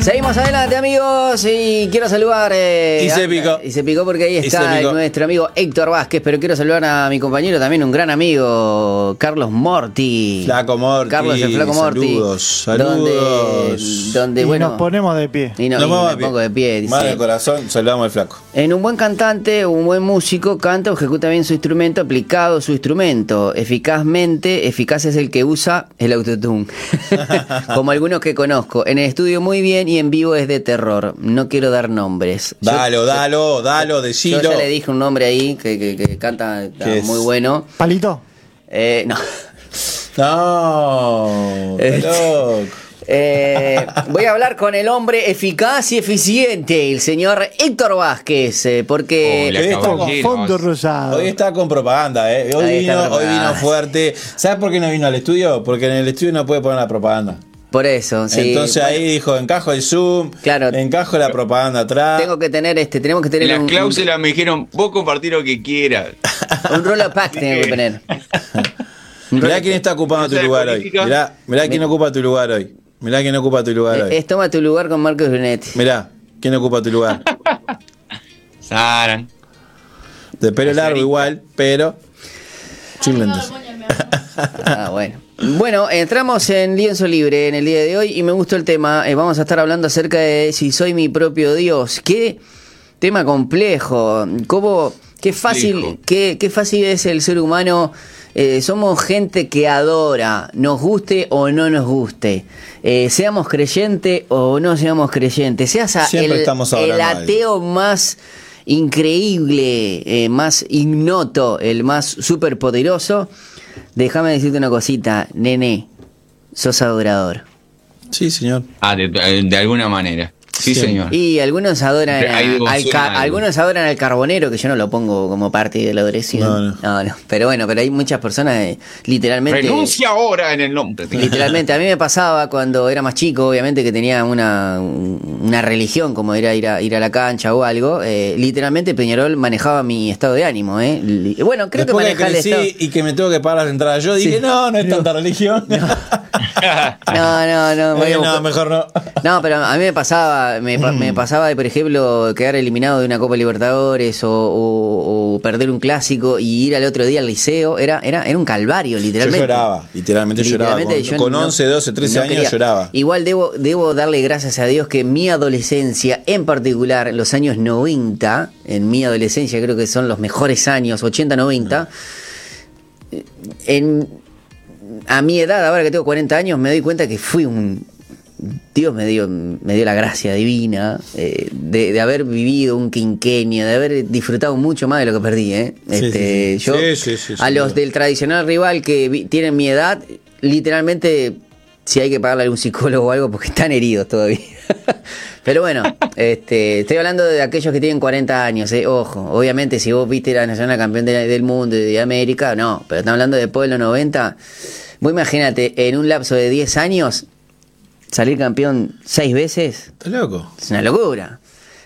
Seguimos adelante, amigos. Y quiero saludar. eh, Y se a- picó. Y se picó porque ahí está nuestro amigo Héctor Vázquez. Pero quiero saludar a mi compañero, también un gran amigo, Carlos Morti. Flaco Morti, Carlos el Flaco Morti. saludos, saludos. Donde, donde y bueno. nos ponemos de pie. y no, Nos y me a pie. pongo de pie. dice. De corazón, saludamos al flaco. En un buen cantante, un buen músico, canta o ejecuta bien su instrumento, aplicado su instrumento. Eficazmente, eficaz es el que usa el autotune. Como algunos que conozco. En el estudio muy bien y en vivo es de terror. No quiero dar nombres. Yo- Dalo, dalo, dalo, Yo decilo. ya le dije un nombre ahí que, que- que canta muy bueno. Palito. Eh, no. No, Este- loco. Eh, voy a hablar con el hombre eficaz y eficiente, el señor Héctor Vázquez, eh, porque... Hoy está con Fondo rosado. Hoy está con propaganda, ¿eh? Hoy, vino, hoy propaganda. vino fuerte. ¿Sabes por qué no vino al estudio? Porque en el estudio no puede poner la propaganda. Por eso, sí. Entonces ahí dijo, encajo el Zoom, Claro. encajo la propaganda atrás. Tengo que tener este, tenemos que En tener las un, cláusulas me dijeron, vos compartir lo que quieras. un, un roll pack tengo que tener. Un Mirá quién está ocupando tu ¿Esa de lugar hoy. Mirá, mirá quién ocupa tu lugar hoy. Mirá quién ocupa tu lugar hoy. es toma tu lugar con Marcos Brunetti. Mirá, quién ocupa tu lugar. Saran. De pelo largo igual, pero lentes. Ah, bueno. Bueno, entramos en lienzo libre en el día de hoy y me gustó el tema. Eh, vamos a estar hablando acerca de si soy mi propio Dios. Qué tema complejo. Cómo, qué fácil, qué, qué fácil es el ser humano. Eh, somos gente que adora, nos guste o no nos guste. Eh, seamos creyente o no seamos creyentes. Seas el, estamos el ateo más increíble, eh, más ignoto, el más superpoderoso, déjame decirte una cosita, nene, sos adorador. Sí, señor. Ah, de, de alguna manera. Sí, Sí. señor. Y algunos adoran, a- al ca- algunos adoran al carbonero, que yo no lo pongo como parte de la adoración. No, no. Pero bueno, pero hay muchas personas eh, literalmente... Renuncia ahora en el nombre. Literalmente, a mí me pasaba cuando era más chico, obviamente que tenía una, una religión, como era ir a, ir a la cancha o algo. eh, literalmente Peñarol manejaba mi estado de ánimo. ¿eh? Bueno, creo Después que que maneja el estado. y que me tengo que pagar las entradas, yo dije, no, no es tanta religión. No, no, no. Eh, no, mejor no. No, pero a mí me pasaba, me, me pasaba de, por ejemplo, quedar eliminado de una Copa Libertadores o, o- o perder un clásico y ir al otro día al liceo. Era, era, era un calvario, Yo literalmente. lloraba, literalmente, Literalmente, lloraba. yo Con, con no- 11, 12, 13 no años quería. lloraba. Igual debo, debo darle gracias a Dios que mi adolescencia, en particular los años 90, en mi adolescencia creo que son los mejores años, 80, 90, en, a mi edad, ahora que tengo 40 años, me doy cuenta que fui un... Dios me dio, me dio la gracia divina eh, de, de haber vivido un quinquenio, de haber disfrutado mucho más de lo que perdí. ¿eh? Sí, Este, sí, sí. Yo, Sí, sí, sí, a los del tradicional rival que vi- tienen mi edad, literalmente, si hay que pagarle a algún psicólogo o algo, porque están heridos todavía. Pero bueno, este, estoy hablando de aquellos que tienen 40 años, ¿eh? ojo. Obviamente, si vos viste la Nacional Campeón de- del Mundo y de América, no. Pero estamos hablando después de los 90. Vos imagínate, en un lapso de 10 años, salir campeón seis veces. ¿Estás loco? Es una locura.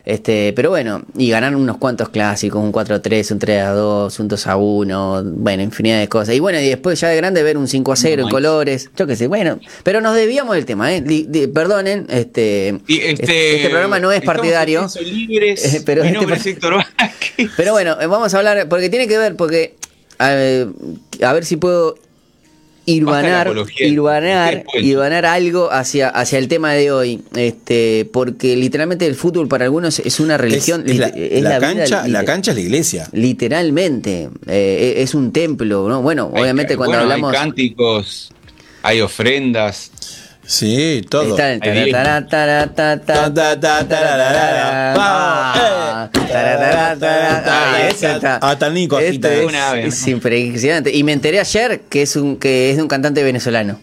Este, pero bueno, y ganar unos cuantos clásicos, un 4-3, un 3-2, un 2-1, bueno, infinidad de cosas. Y bueno, y después ya de grande ver un 5-0 en Nice. colores, yo qué sé, bueno, pero nos desviamos del tema, ¿eh? Li- di- perdonen, este, Y este, este programa no es partidario. en libres. Pero Mi este nombre par- es Héctor Vázquez. Pero bueno, vamos a hablar, porque tiene que ver, porque eh, a ver si puedo irvanar, irvanar, irvanar algo hacia, hacia el tema de hoy, este, porque literalmente el fútbol para algunos es una religión, Es, es la, lit- es la la vida cancha, la cancha es la iglesia. literalmente, eh, es un templo, ¿no? Bueno, Hay- obviamente cuando bueno, hablamos Hay cánticos, hay ofrendas. Sí, todo. Eh. Hasta el Nico es impresionante. Y me enteré ayer que es un que es de un cantante venezolano.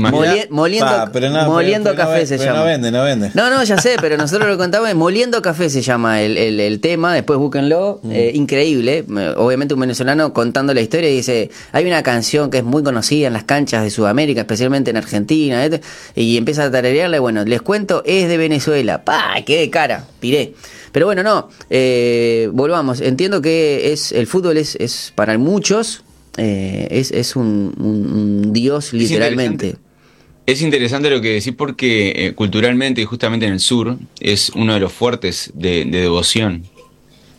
Moli- moliendo Pa, pero no, moliendo pero- pero no café se pero llama. No vende, no vende. No, no, ya sé, pero nosotros lo contamos. Moliendo Café se llama el, el- el tema, después búsquenlo. Mm. eh, increíble. Obviamente un venezolano contando la historia y dice, hay una canción que es muy conocida en las canchas de Sudamérica, especialmente en Argentina, este, y empieza a tararearla. y Bueno, les cuento, es de Venezuela. ¡Pah! ¡Qué de cara! Piré. Pero bueno, no, eh, volvamos. Entiendo que es el fútbol es, es para muchos, eh, es, es un, un- un dios literalmente. Es interesante lo que decís porque eh, culturalmente y justamente en el sur es uno de los fuertes de, de devoción.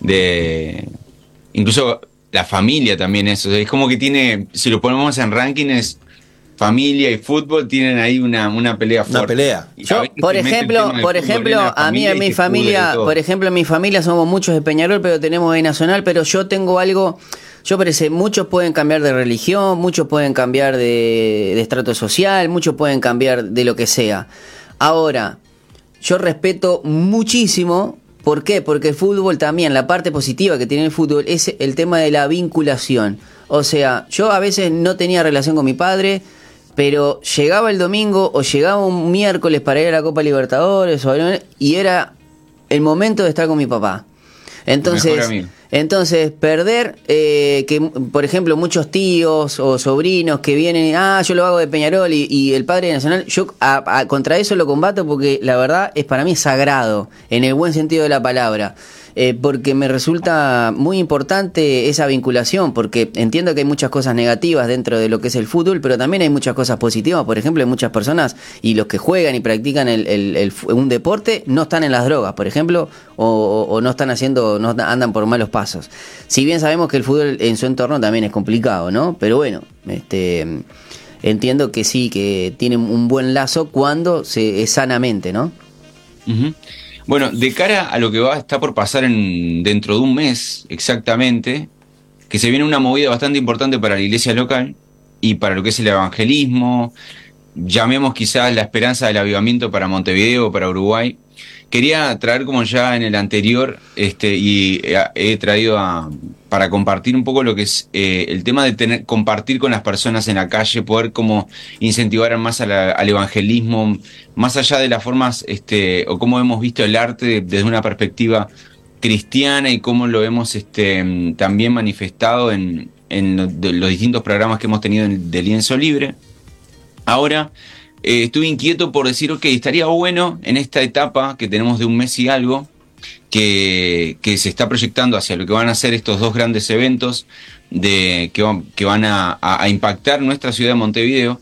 De incluso la familia también es. o sea, es como que tiene, si lo ponemos en rankings, familia y fútbol tienen ahí una, una pelea Una fuerte. pelea. Y a Yo, por ejemplo, por ejemplo, a mí en mi familia, por ejemplo, en mi familia somos muchos de Peñarol, pero tenemos de Nacional, pero yo tengo algo, yo parece, muchos pueden cambiar de religión, muchos pueden cambiar de, estrato social, muchos pueden cambiar de lo que sea. Ahora, yo respeto muchísimo, ¿por qué? Porque el fútbol también, la parte positiva que tiene el fútbol es el tema de la vinculación. O sea, yo a veces no tenía relación con mi padre, pero llegaba el domingo o llegaba un miércoles para ir a la Copa Libertadores y era el momento de estar con mi papá. Entonces, entonces perder eh, que, por ejemplo, muchos tíos o sobrinos que vienen, ah, yo lo hago de Peñarol y, y el padre de Nacional, yo a- a- contra eso lo combato porque la verdad es para mí sagrado, en el buen sentido de la palabra. Eh, porque me resulta muy importante esa vinculación, porque entiendo que hay muchas cosas negativas dentro de lo que es el fútbol, pero también hay muchas cosas positivas. Por ejemplo, hay muchas personas y los que juegan y practican el- un deporte no están en las drogas, por ejemplo, o, no están haciendo, no andan por malos pasos. Si bien sabemos que el fútbol en su entorno también es complicado, ¿no? Pero bueno, este entiendo que sí, que tiene un buen lazo cuando se es sanamente, ¿no? Ujú. Bueno, de cara a lo que va a estar por pasar en, dentro de un mes exactamente, que se viene una movida bastante importante para la iglesia local y para lo que es el evangelismo, llamemos quizás la esperanza del avivamiento para Montevideo, para Uruguay. Quería traer como ya en el anterior, este, y he, he traído a, para compartir un poco lo que es eh, el tema de tener, compartir con las personas en la calle, poder como incentivar más al evangelismo, más allá de las formas, este, o cómo hemos visto el arte desde una perspectiva cristiana y cómo lo hemos este, también manifestado en, en los distintos programas que hemos tenido en- de Lienzo Libre. Ahora eh, estuve inquieto por decir, ok, estaría bueno en esta etapa que tenemos de un mes y algo, que, que se está proyectando hacia lo que van a ser estos dos grandes eventos de, que, van, que van a, impactar nuestra ciudad de Montevideo,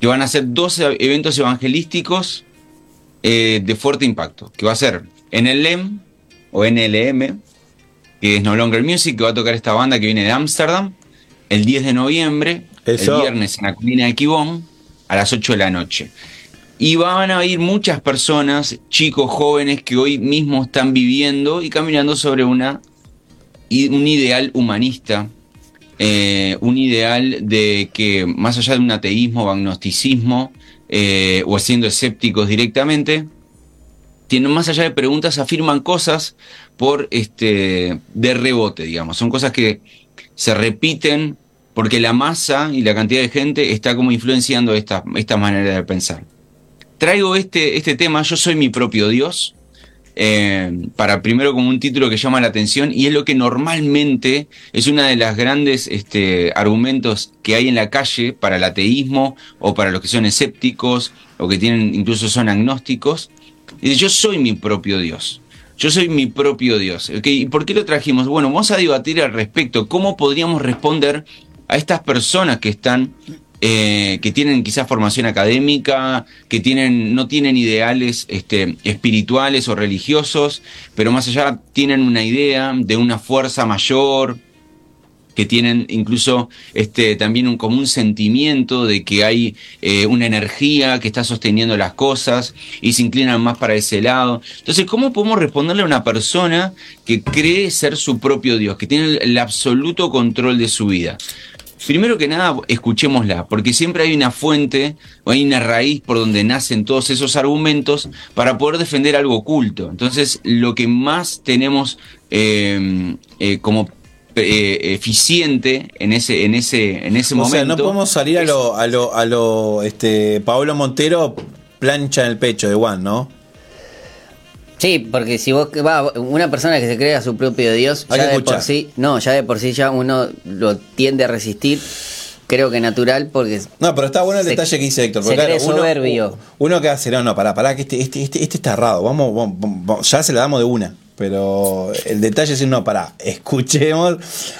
que van a ser dos e- eventos evangelísticos eh, de fuerte impacto, que va a ser en el LEM o NLM, que es No Longer Music, que va a tocar esta banda que viene de Ámsterdam, el 10 de noviembre, Eso. el viernes en la colina de Quibón, a las 8 de la noche. Y van a ir muchas personas, chicos, jóvenes, que hoy mismo están viviendo y caminando sobre una, un ideal humanista, eh, un ideal de que más allá de un ateísmo o agnosticismo, eh, o siendo escépticos directamente, tienen más allá de preguntas, afirman cosas por este de rebote, digamos. Son cosas que se repiten porque la masa y la cantidad de gente está como influenciando esta, esta manera de pensar. Traigo este, este tema, yo soy mi propio Dios, eh, para primero como un título que llama la atención y es lo que normalmente es una de las grandes este, argumentos que hay en la calle para el ateísmo o para los que son escépticos o que tienen incluso son agnósticos. Dice, yo soy mi propio Dios. Yo soy mi propio Dios. ¿Y por qué lo trajimos? Bueno, vamos a debatir al respecto. ¿Cómo podríamos responder a estas personas que están, eh, que tienen quizás formación académica, que tienen, no tienen ideales este, espirituales o religiosos, pero más allá tienen una idea de una fuerza mayor, que tienen incluso este, también un, como un sentimiento de que hay eh, una energía que está sosteniendo las cosas y se inclinan más para ese lado. Entonces, ¿cómo podemos responderle a una persona que cree ser su propio Dios, que tiene el absoluto control de su vida? Primero que nada, escuchémosla, porque siempre hay una fuente o hay una raíz por donde nacen todos esos argumentos para poder defender algo oculto. Entonces, lo que más tenemos eh, eh, como eh, eficiente en ese, en ese, en ese O momento. sea, no podemos salir a lo, a lo, a lo, este, Pablo Montero plancha en el pecho de Juan, ¿no? Sí, porque si vos va una persona que se cree a su propio Dios, Hay ya de escuchar. por sí, no, ya de por sí ya uno lo tiende a resistir, creo que natural, porque No, pero está bueno el Se- detalle que dice Héctor. se Porque claro, cree uno, soberbio. uno que hace, no, no, pará, pará, que este, este, este, este está errado. Vamos, vamos, vamos, ya se la damos de una. Pero el detalle es decir, no, pará, escuchemos,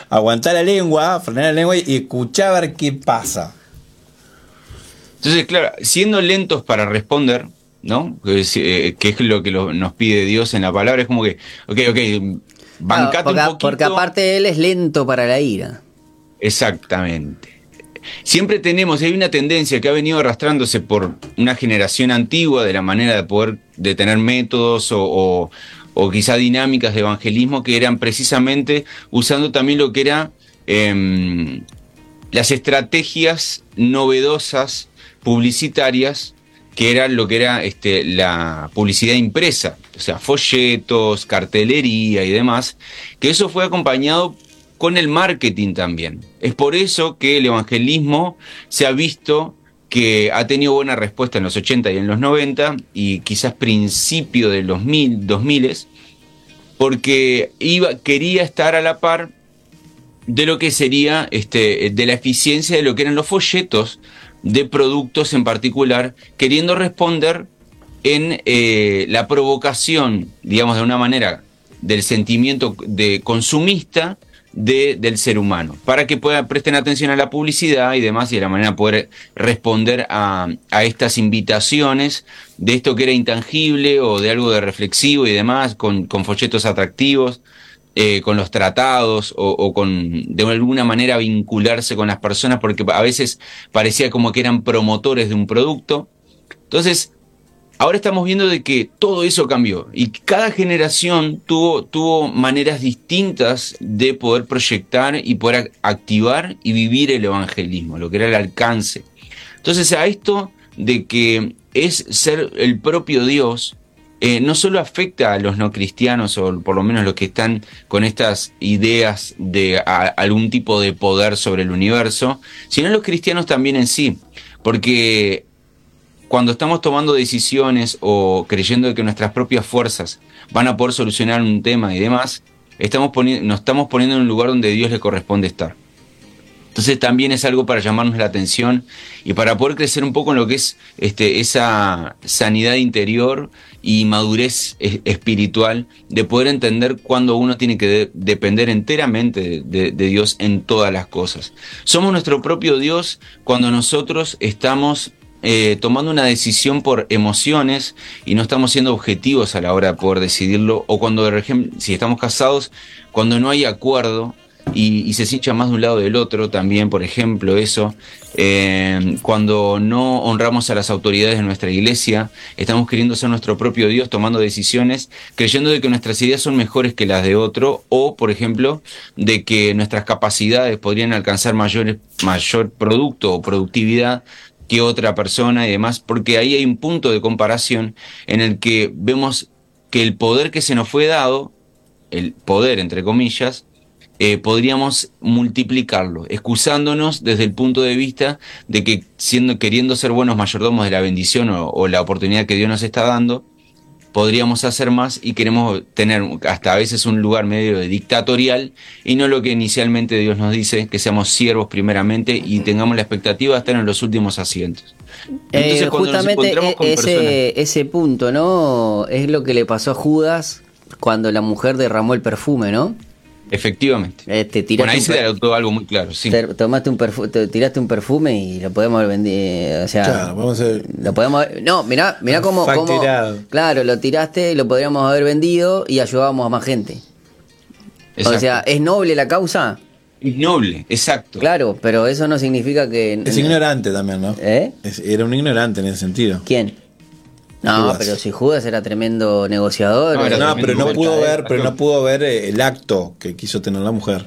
aguantar la lengua, frenar la lengua y escuchar a ver qué pasa. Entonces, claro, siendo lentos para responder, ¿no? Que es, eh, que es lo que lo- nos pide Dios en la palabra, es como que, ok, ok, bancate Claro, porque, un poquito. porque aparte él es lento para la ira. Exactamente. Siempre tenemos, hay una tendencia que ha venido arrastrándose por una generación antigua de la manera de poder, de tener métodos o, o, o quizá dinámicas de evangelismo que eran precisamente usando también lo que era em, las estrategias novedosas publicitarias que era lo que era este, la publicidad impresa, o sea, folletos, cartelería y demás, que eso fue acompañado con el marketing también. Es por eso que el evangelismo se ha visto que ha tenido buena respuesta en los 80 y en los 90 y quizás principio de los mil, 2000 porque iba, quería estar a la par de lo que sería este, de la eficiencia de lo que eran los folletos de productos en particular, queriendo responder en eh, la provocación, digamos de una manera, del sentimiento de consumista de, del ser humano, para que puedan presten atención a la publicidad y demás, y de la manera de poder responder a, a estas invitaciones de esto que era intangible o de algo de reflexivo y demás, con, con folletos atractivos eh, con los tratados o, o, con de alguna manera vincularse con las personas porque a veces parecía como que eran promotores de un producto. Entonces, ahora estamos viendo de que todo eso cambió y cada generación tuvo, tuvo maneras distintas de poder proyectar y poder activar y vivir el evangelismo, lo que era el alcance. Entonces, a esto de que es ser el propio Dios, eh, no solo afecta a los no cristianos o por lo menos los que están con estas ideas de algún tipo de poder sobre el universo, sino a los cristianos también en sí, porque cuando estamos tomando decisiones o creyendo que nuestras propias fuerzas van a poder solucionar un tema y demás, estamos nos estamos poniendo en un lugar donde Dios le corresponde estar. Entonces también es algo para llamarnos la atención y para poder crecer un poco en lo que es este, esa sanidad interior y madurez espiritual de poder entender cuándo uno tiene que de depender enteramente de, Dios en todas las cosas. Somos nuestro propio Dios cuando nosotros estamos eh, tomando una decisión por emociones y no estamos siendo objetivos a la hora de poder decidirlo o cuando, por ejemplo, si estamos casados, cuando no hay acuerdo y, y, se hincha más de un lado del otro también, por ejemplo, eso. Eh, cuando no honramos a las autoridades de nuestra iglesia, estamos queriendo ser nuestro propio Dios, tomando decisiones, creyendo de que nuestras ideas son mejores que las de otro, o, por ejemplo, de que nuestras capacidades podrían alcanzar mayores, mayor producto o productividad que otra persona y demás, porque ahí hay un punto de comparación en el que vemos que el poder que se nos fue dado, el poder entre comillas, eh, podríamos multiplicarlo, excusándonos desde el punto de vista de que siendo queriendo ser buenos mayordomos de la bendición o, o, la oportunidad que Dios nos está dando, podríamos hacer más y queremos tener hasta a veces un lugar medio de dictatorial y no lo que inicialmente Dios nos dice, que seamos siervos primeramente y tengamos la expectativa de estar en los últimos asientos. Entonces, eh, justamente ese, personas... ese punto, ¿no? Es lo que le pasó a Judas cuando la mujer derramó el perfume, ¿no? Efectivamente. Eh, te bueno, ahí se adoptó algo muy claro. Sí. Te, tomaste un perfume, te tiraste un perfume y lo podemos haber vendido. O sea, claro, vamos a hacer lo podemos haber, No, mirá, mirá cómo, cómo. Claro, lo tiraste y lo podríamos haber vendido y ayudábamos a más gente. Exacto. O sea, ¿es noble la causa? Es noble, exacto. Claro, pero eso no significa que. Es ignorante también, ¿no? ¿Eh? Es, era un ignorante en ese sentido. ¿Quién? No, Judas. pero si Judas era tremendo negociador. No, no pero no pudo ver, pero no pudo ver el acto que quiso tener la mujer.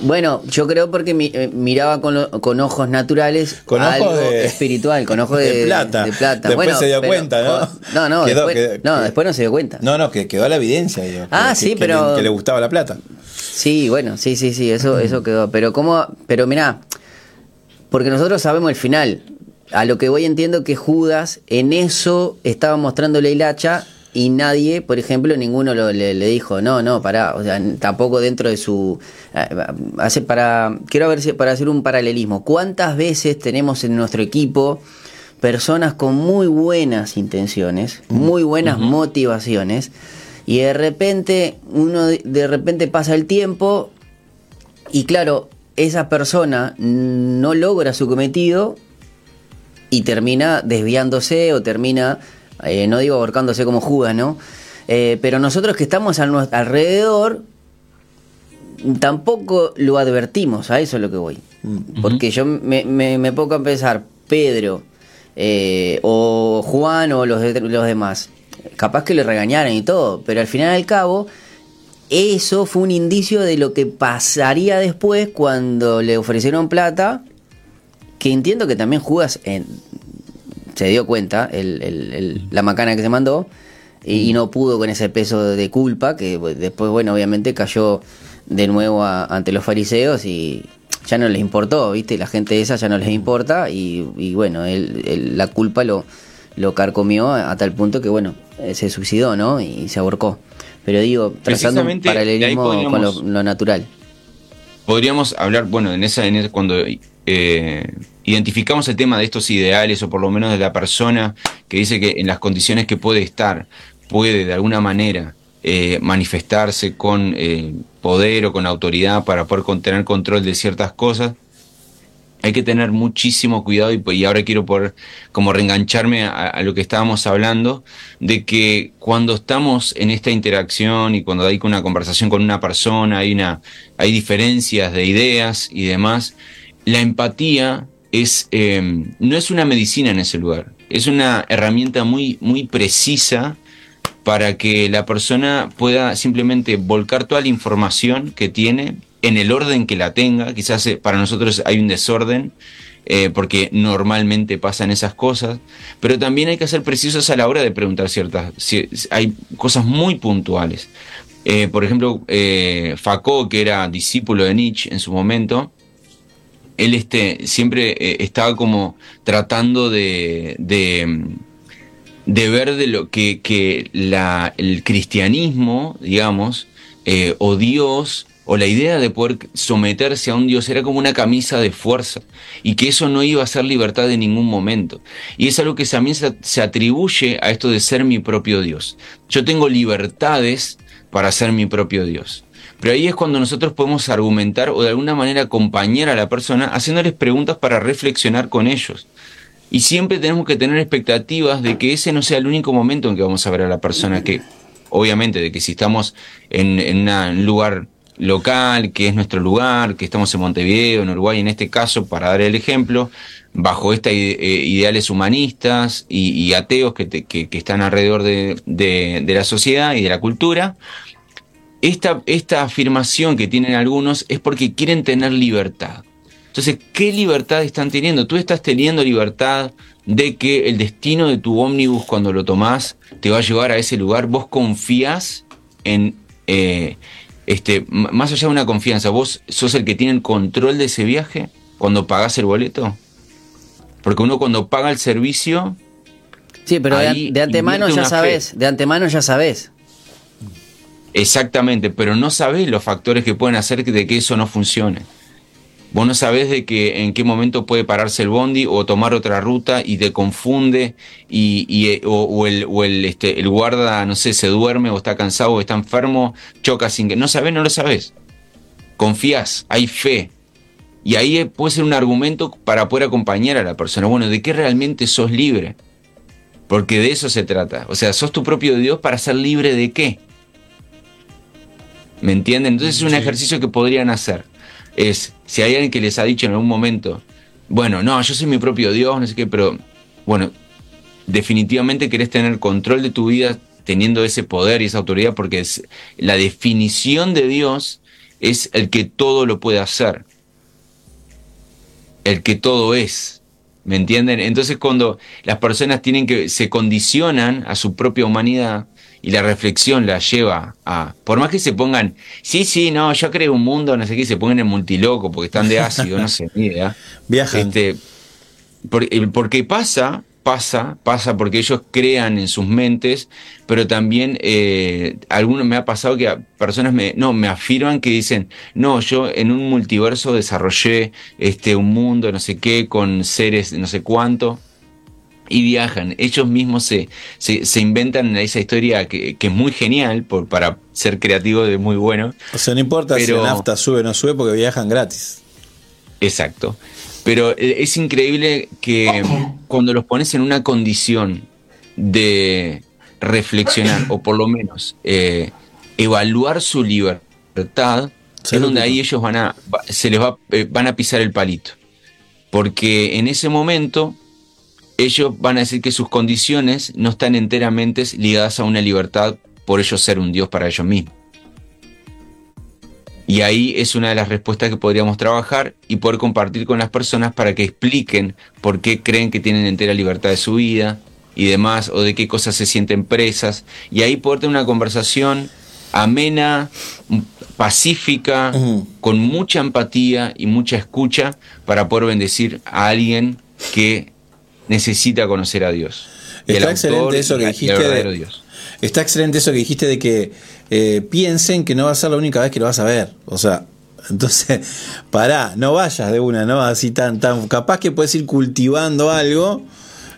Bueno, yo creo porque mi, eh, miraba con, lo, con, ojos naturales con algo ojos de, espiritual, con ojos de, de, plata. de, plata. Después bueno, se dio pero, cuenta, ¿no? No, no, quedó, después, quedó, no quedó, después no se dio cuenta. No, no, que quedó la evidencia. Digo, ah, que, sí, que, pero. Que le, gustaba la plata. Sí, bueno, sí, sí, sí, eso, eso quedó. Pero cómo, pero mirá, porque nosotros sabemos el final. A lo que voy entiendo que Judas en eso estaba mostrándole el hacha y nadie, por ejemplo, ninguno lo, le, le, dijo, no, no, pará, o sea, tampoco dentro de su... Hace para, quiero ver si, para hacer un paralelismo, ¿cuántas veces tenemos en nuestro equipo personas con muy buenas intenciones, muy buenas uh -huh. motivaciones, y de repente, uno de repente pasa el tiempo y claro, esa persona no logra su cometido y termina desviándose o termina, eh, no digo ahorcándose como Judas, ¿no? Eh, pero nosotros que estamos a nuestro alrededor tampoco lo advertimos, a eso es lo que voy. Porque yo me, me, me pongo a pensar, Pedro eh, o Juan o los, de- los demás, capaz que le regañaran y todo, pero al final y al cabo, eso fue un indicio de lo que pasaría después cuando le ofrecieron plata, que entiendo que también Judas en- se dio cuenta, el- el- el- la macana que se mandó, y, y no pudo con ese peso de culpa, que después, bueno, obviamente cayó de nuevo a- ante los fariseos y ya no les importó, ¿viste? La gente esa ya no les importa y, y bueno, la culpa lo, lo carcomió a, tal punto que, bueno, eh, se suicidó, ¿no? Y se ahorcó. Pero digo, trazando un paralelismo con lo natural. podríamos hablar, bueno, en esa, en esa- cuando eh, identificamos el tema de estos ideales, o por lo menos de la persona que dice que en las condiciones que puede estar, puede de alguna manera eh, manifestarse con eh, poder o con autoridad para poder tener control de ciertas cosas, hay que tener muchísimo cuidado y, y ahora quiero por como reengancharme a, a lo que estábamos hablando de que cuando estamos en esta interacción y cuando hay una conversación con una persona hay una hay diferencias de ideas y demás la empatía eh, no es una medicina en ese lugar es una herramienta muy muy precisa para que la persona pueda simplemente volcar toda la información que tiene en el orden que la tenga. Quizás eh, para nosotros hay un desorden, eh, porque normalmente pasan esas cosas, pero también hay que ser precisos a la hora de preguntar ciertas... si- hay cosas muy puntuales. Eh, por ejemplo, eh, que era discípulo de Nietzsche en su momento, él este, siempre eh, estaba como tratando de, de, de ver de lo que, que la, el cristianismo, digamos, eh, o Dios, o la idea de poder someterse a un Dios era como una camisa de fuerza y que eso no iba a ser libertad en ningún momento. Y es algo que también se atribuye a esto de ser mi propio Dios. Yo tengo libertades para ser mi propio Dios. Pero ahí es cuando nosotros podemos argumentar o de alguna manera acompañar a la persona haciéndoles preguntas para reflexionar con ellos. Y siempre tenemos que tener expectativas de que ese no sea el único momento en que vamos a ver a la persona, que obviamente de que si estamos en, un lugar local, que es nuestro lugar, que estamos en Montevideo, en Uruguay, en este caso, para dar el ejemplo, bajo estos ideales humanistas y, ateos que, te- que- que están alrededor de, de- de la sociedad y de la cultura, esta, esta afirmación que tienen algunos es porque quieren tener libertad. Entonces, ¿qué libertad están teniendo? Tú estás teniendo libertad de que el destino de tu ómnibus cuando lo tomás te va a llevar a ese lugar. Vos confías en, eh, este, más allá de una confianza, vos sos el que tiene el control de ese viaje cuando pagás el boleto. Porque uno cuando paga el servicio, Sí, pero de, de antemano ya sabes, de antemano ya sabes. Exactamente, pero no sabés los factores que pueden hacer de que eso no funcione. Vos no sabés de que en qué momento puede pararse el bondi o tomar otra ruta y te confunde y, eh, o, este, el guarda, no sé, se duerme o está cansado o está enfermo, choca sin que... No sabés, no lo sabés. Confías, hay fe. Y ahí eh, puede ser un argumento para poder acompañar a la persona. Bueno, ¿de qué realmente sos libre? Porque de eso se trata. O sea, sos tu propio Dios para ser libre de qué? ¿Me entienden? Entonces es un ejercicio que podrían hacer. Es, si hay alguien que les ha dicho en algún momento, bueno, no, yo soy mi propio Dios, no sé qué, pero bueno, definitivamente querés tener control de tu vida teniendo ese poder y esa autoridad, porque es, la definición de Dios es el que todo lo puede hacer, el que todo es. ¿Me entienden? Entonces cuando las personas tienen que se condicionan a su propia humanidad y la reflexión la lleva a, por más que se pongan, sí, sí, no, yo creo un mundo, no sé qué, se pongan en multiloco porque están de ácido, no sé, ni idea. Viajan. Este, eh, porque pasa, pasa, pasa porque ellos crean en sus mentes, pero también eh, algunos me ha pasado que a- personas me, no, me afirman que dicen, no, yo en un multiverso desarrollé este, un mundo, no sé qué, con seres no sé cuánto. Y viajan, ellos mismos se, se, se inventan esa historia que, que es muy genial por, para ser creativo, es muy bueno. O sea, no importa si Pero- la nafta sube o no sube porque viajan gratis. Exacto. Pero eh, es increíble que cuando los pones en una condición de reflexionar, o por lo menos eh, evaluar su libertad, es donde ahí ellos van a, se les va, eh, van a pisar el palito. Porque en ese momento ellos van a decir que sus condiciones no están enteramente ligadas a una libertad por ellos ser un Dios para ellos mismos. Y ahí es una de las respuestas que podríamos trabajar y poder compartir con las personas para que expliquen por qué creen que tienen entera libertad de su vida y demás, o de qué cosas se sienten presas. Y ahí poder tener una conversación amena, pacífica, con mucha empatía y mucha escucha para poder bendecir a alguien que necesita conocer a Dios. Está excelente eso y que dijiste. De, Dios. está excelente eso que dijiste de que eh, piensen que no va a ser la única vez que lo vas a ver. O sea, entonces, pará, no vayas de una, ¿no? Así tan, tan. Capaz que puedes ir cultivando algo,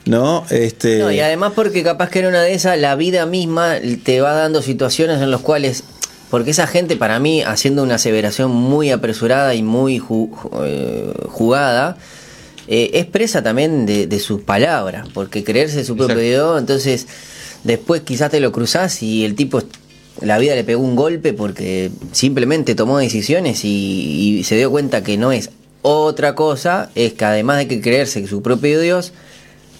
¿no? Este. No, y además porque capaz que en una de esas la vida misma te va dando situaciones en las cuales, porque esa gente para mí, haciendo una aseveración muy apresurada y muy ju- ju- eh, jugada, eh, es presa también de, de sus palabras, porque creerse su propio. Dios, entonces después quizás te lo cruzás y el tipo, la vida le pegó un golpe porque simplemente tomó decisiones y, y se dio cuenta que no es otra cosa, es que además de que creerse su propio Dios,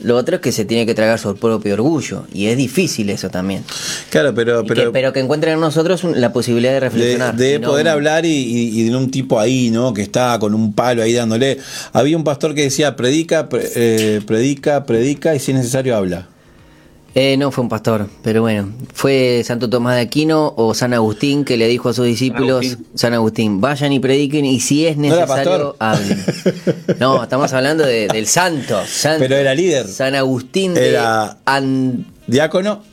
lo otro es que se tiene que tragar su propio orgullo. Y es difícil eso también. Claro, pero. Y que- pero pero que encuentren en nosotros la posibilidad de reflexionar. de no- poder hablar y, y- y de un tipo ahí, ¿no? Que está con un palo ahí dándole. Había un pastor que decía, predica, pre- eh, predica, predica y si es necesario habla. Eh, no fue un pastor, pero bueno, fue Santo Tomás de Aquino o San Agustín que le dijo a sus discípulos, Agustín. San Agustín, vayan y prediquen y si es ¿No necesario, pastor? hablen. No, estamos hablando de- del santo, San- Pero era líder. San Agustín de Era- An- Diácono.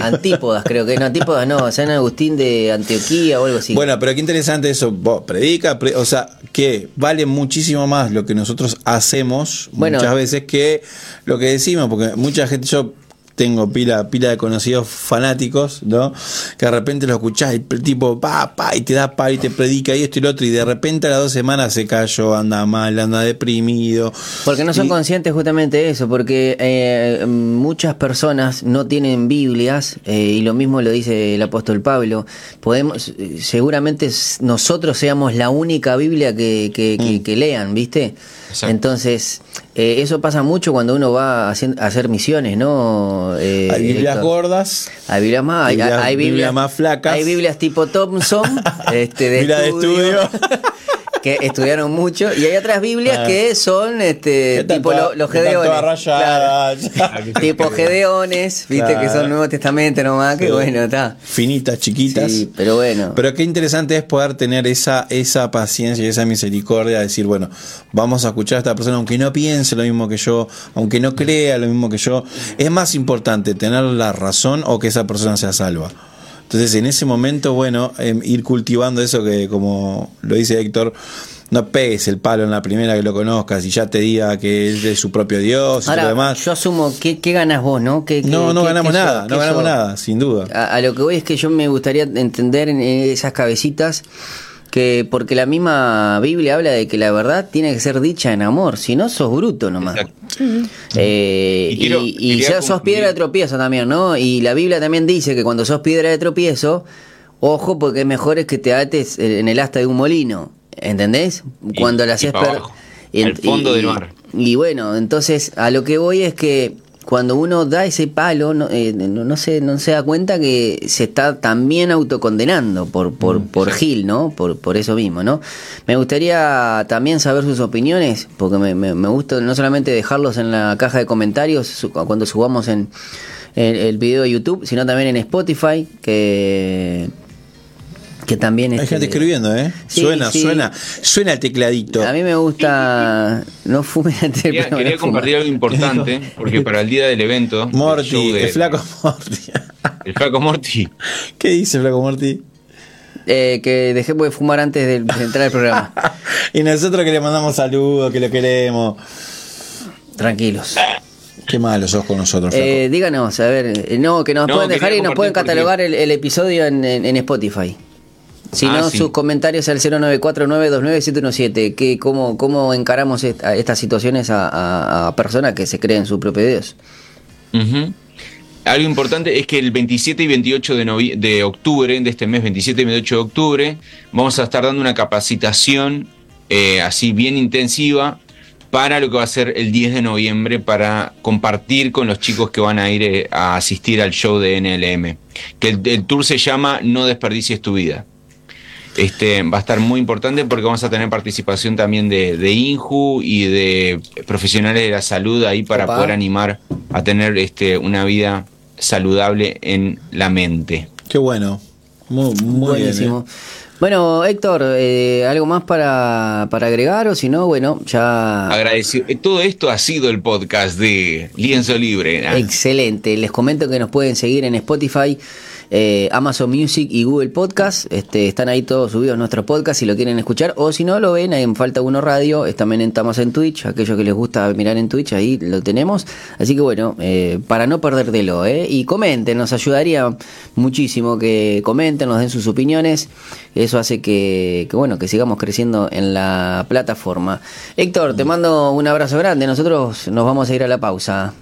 Antípodas, creo que no, Antípodas no, San Agustín de Antioquía o algo así. Bueno, pero qué interesante eso. Vos, predica, pre- o sea, que vale muchísimo más lo que nosotros hacemos Bueno. muchas veces que lo que decimos, porque mucha gente, yo tengo pila, pila de conocidos fanáticos, ¿no? Que de repente lo escuchás y el tipo, pa, pa, y te da pa, y te predica y esto y lo otro, y de repente a las dos semanas se cayó, anda mal, anda deprimido. Porque no son Y- conscientes justamente de eso, porque eh, muchas personas no tienen Biblias, eh, y lo mismo lo dice el apóstol Pablo, podemos, seguramente nosotros seamos la única Biblia que, que, Mm. que- que lean, ¿viste? Exacto. Entonces, eh, eso pasa mucho cuando uno va a hacer, a hacer misiones, ¿no? Eh, Hay Biblias Héctor? gordas. Hay Biblias más, hay, hay Biblias más flacas. Hay Biblias tipo Thompson, este, de Biblia de estudio, estudio. que estudiaron mucho, y hay otras Biblias Ah. que son este, tipo los Gedeones. Claro. tipo Gedeones, viste que son Nuevo Testamento nomás, que Sí. bueno, está. Finitas, chiquitas. Sí, pero bueno. Pero qué interesante es poder tener esa, esa paciencia y esa misericordia de decir, bueno, vamos a escuchar a esta persona, aunque no piense lo mismo que yo, aunque no crea lo mismo que yo. Es más importante tener la razón o que esa persona sea salva. Entonces, en ese momento, bueno, em, ir cultivando eso que, como lo dice Héctor, no pegues el palo en la primera que lo conozcas y ya te diga que es de su propio Dios y todo demás. yo asumo, ¿qué, qué ganas vos, no? ¿Qué, no, qué- no ganamos nada, ¿Qué no ganamos nada, sin duda. A, a lo que voy es que yo me gustaría entender en esas cabecitas que porque la misma Biblia habla de que la verdad tiene que ser dicha en amor, si no sos bruto nomás. Eh, Y quiero- y y quería ya sos piedra de tropiezo también, ¿no? Y la Biblia también dice que cuando sos piedra de tropiezo, ojo porque es mejor es que te ates en el asta de un molino, ¿entendés? Y- Cuando la y haces per- abajo, al fondo del mar. Y bueno, entonces a lo que voy es que cuando uno da ese palo, no, eh, no, no se, no se da cuenta que se está también autocondenando por, por, por Gil, ¿no? Por, por eso mismo, ¿no? Me gustaría también saber sus opiniones, porque me, me, me gusta no solamente dejarlos en la caja de comentarios su- cuando subamos en, en el video de YouTube, sino también en Spotify, que, que también... Hay este, gente escribiendo, ¿eh? Sí, suena, sí. suena, suena el tecladito. A mí me gusta... No fumen antes Quería, quería no compartir algo importante, porque para el día del evento. Morty, de- el flaco Morty. El flaco Morty. ¿Qué dice flaco Morty? Eh, que dejemos de fumar antes de, de entrar al programa. y nosotros que le mandamos saludos, que lo queremos. Tranquilos. Qué malo sos con nosotros, flaco. Eh, díganos, a ver, eh, no, que nos No, pueden dejar y nos pueden porque- catalogar el, el episodio en, en- en Spotify. Si Ah, sí. sus comentarios al 094929717. Que, cómo, ¿Cómo encaramos esta- estas situaciones a, a- a personas que se creen sus propios Dios? Algo importante es que el 27 y 28 de, de octubre, de este mes, 27 y 28 de octubre, vamos a estar dando una capacitación eh, así bien intensiva para lo que va a ser el 10 de noviembre para compartir con los chicos que van a ir eh, a asistir al show de NLM. Que el, el tour se llama No desperdicies tu vida. Este, va a estar muy importante porque vamos a tener participación también de, de INJU y de profesionales de la salud ahí para Opa. poder animar a tener este, una vida saludable en la mente. Qué bueno. Muy, muy bien. Buenísimo. ¿eh? Bueno, Héctor, eh, ¿algo más para, para agregar? O si no, bueno, ya. Agradecido. Eh, Todo esto ha sido el podcast de Lienzo Libre. Excelente. Les comento que nos pueden seguir en Spotify, eh, Amazon Music y Google Podcast. Este, están ahí todos subidos nuestros podcasts si lo quieren escuchar. O si no, lo ven ahí en Falta Uno Radio. También estamos en Twitch. Aquellos que les gusta mirar en Twitch, ahí lo tenemos. Así que bueno, eh, para no perdértelo. ¿eh? Y comenten, nos ayudaría muchísimo que comenten, nos den sus opiniones. Eso hace que, que, bueno, que sigamos creciendo en la plataforma. Héctor, te mando un abrazo grande. Nosotros nos vamos a ir a la pausa.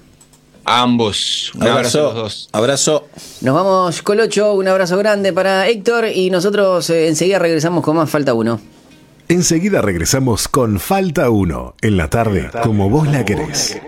A ambos. Un abrazo a los dos. Abrazo. Nos vamos, Colocho, un abrazo grande para Héctor y nosotros eh, enseguida regresamos con más Falta Uno. Enseguida regresamos con Falta 1 en la tarde, como vos la querés.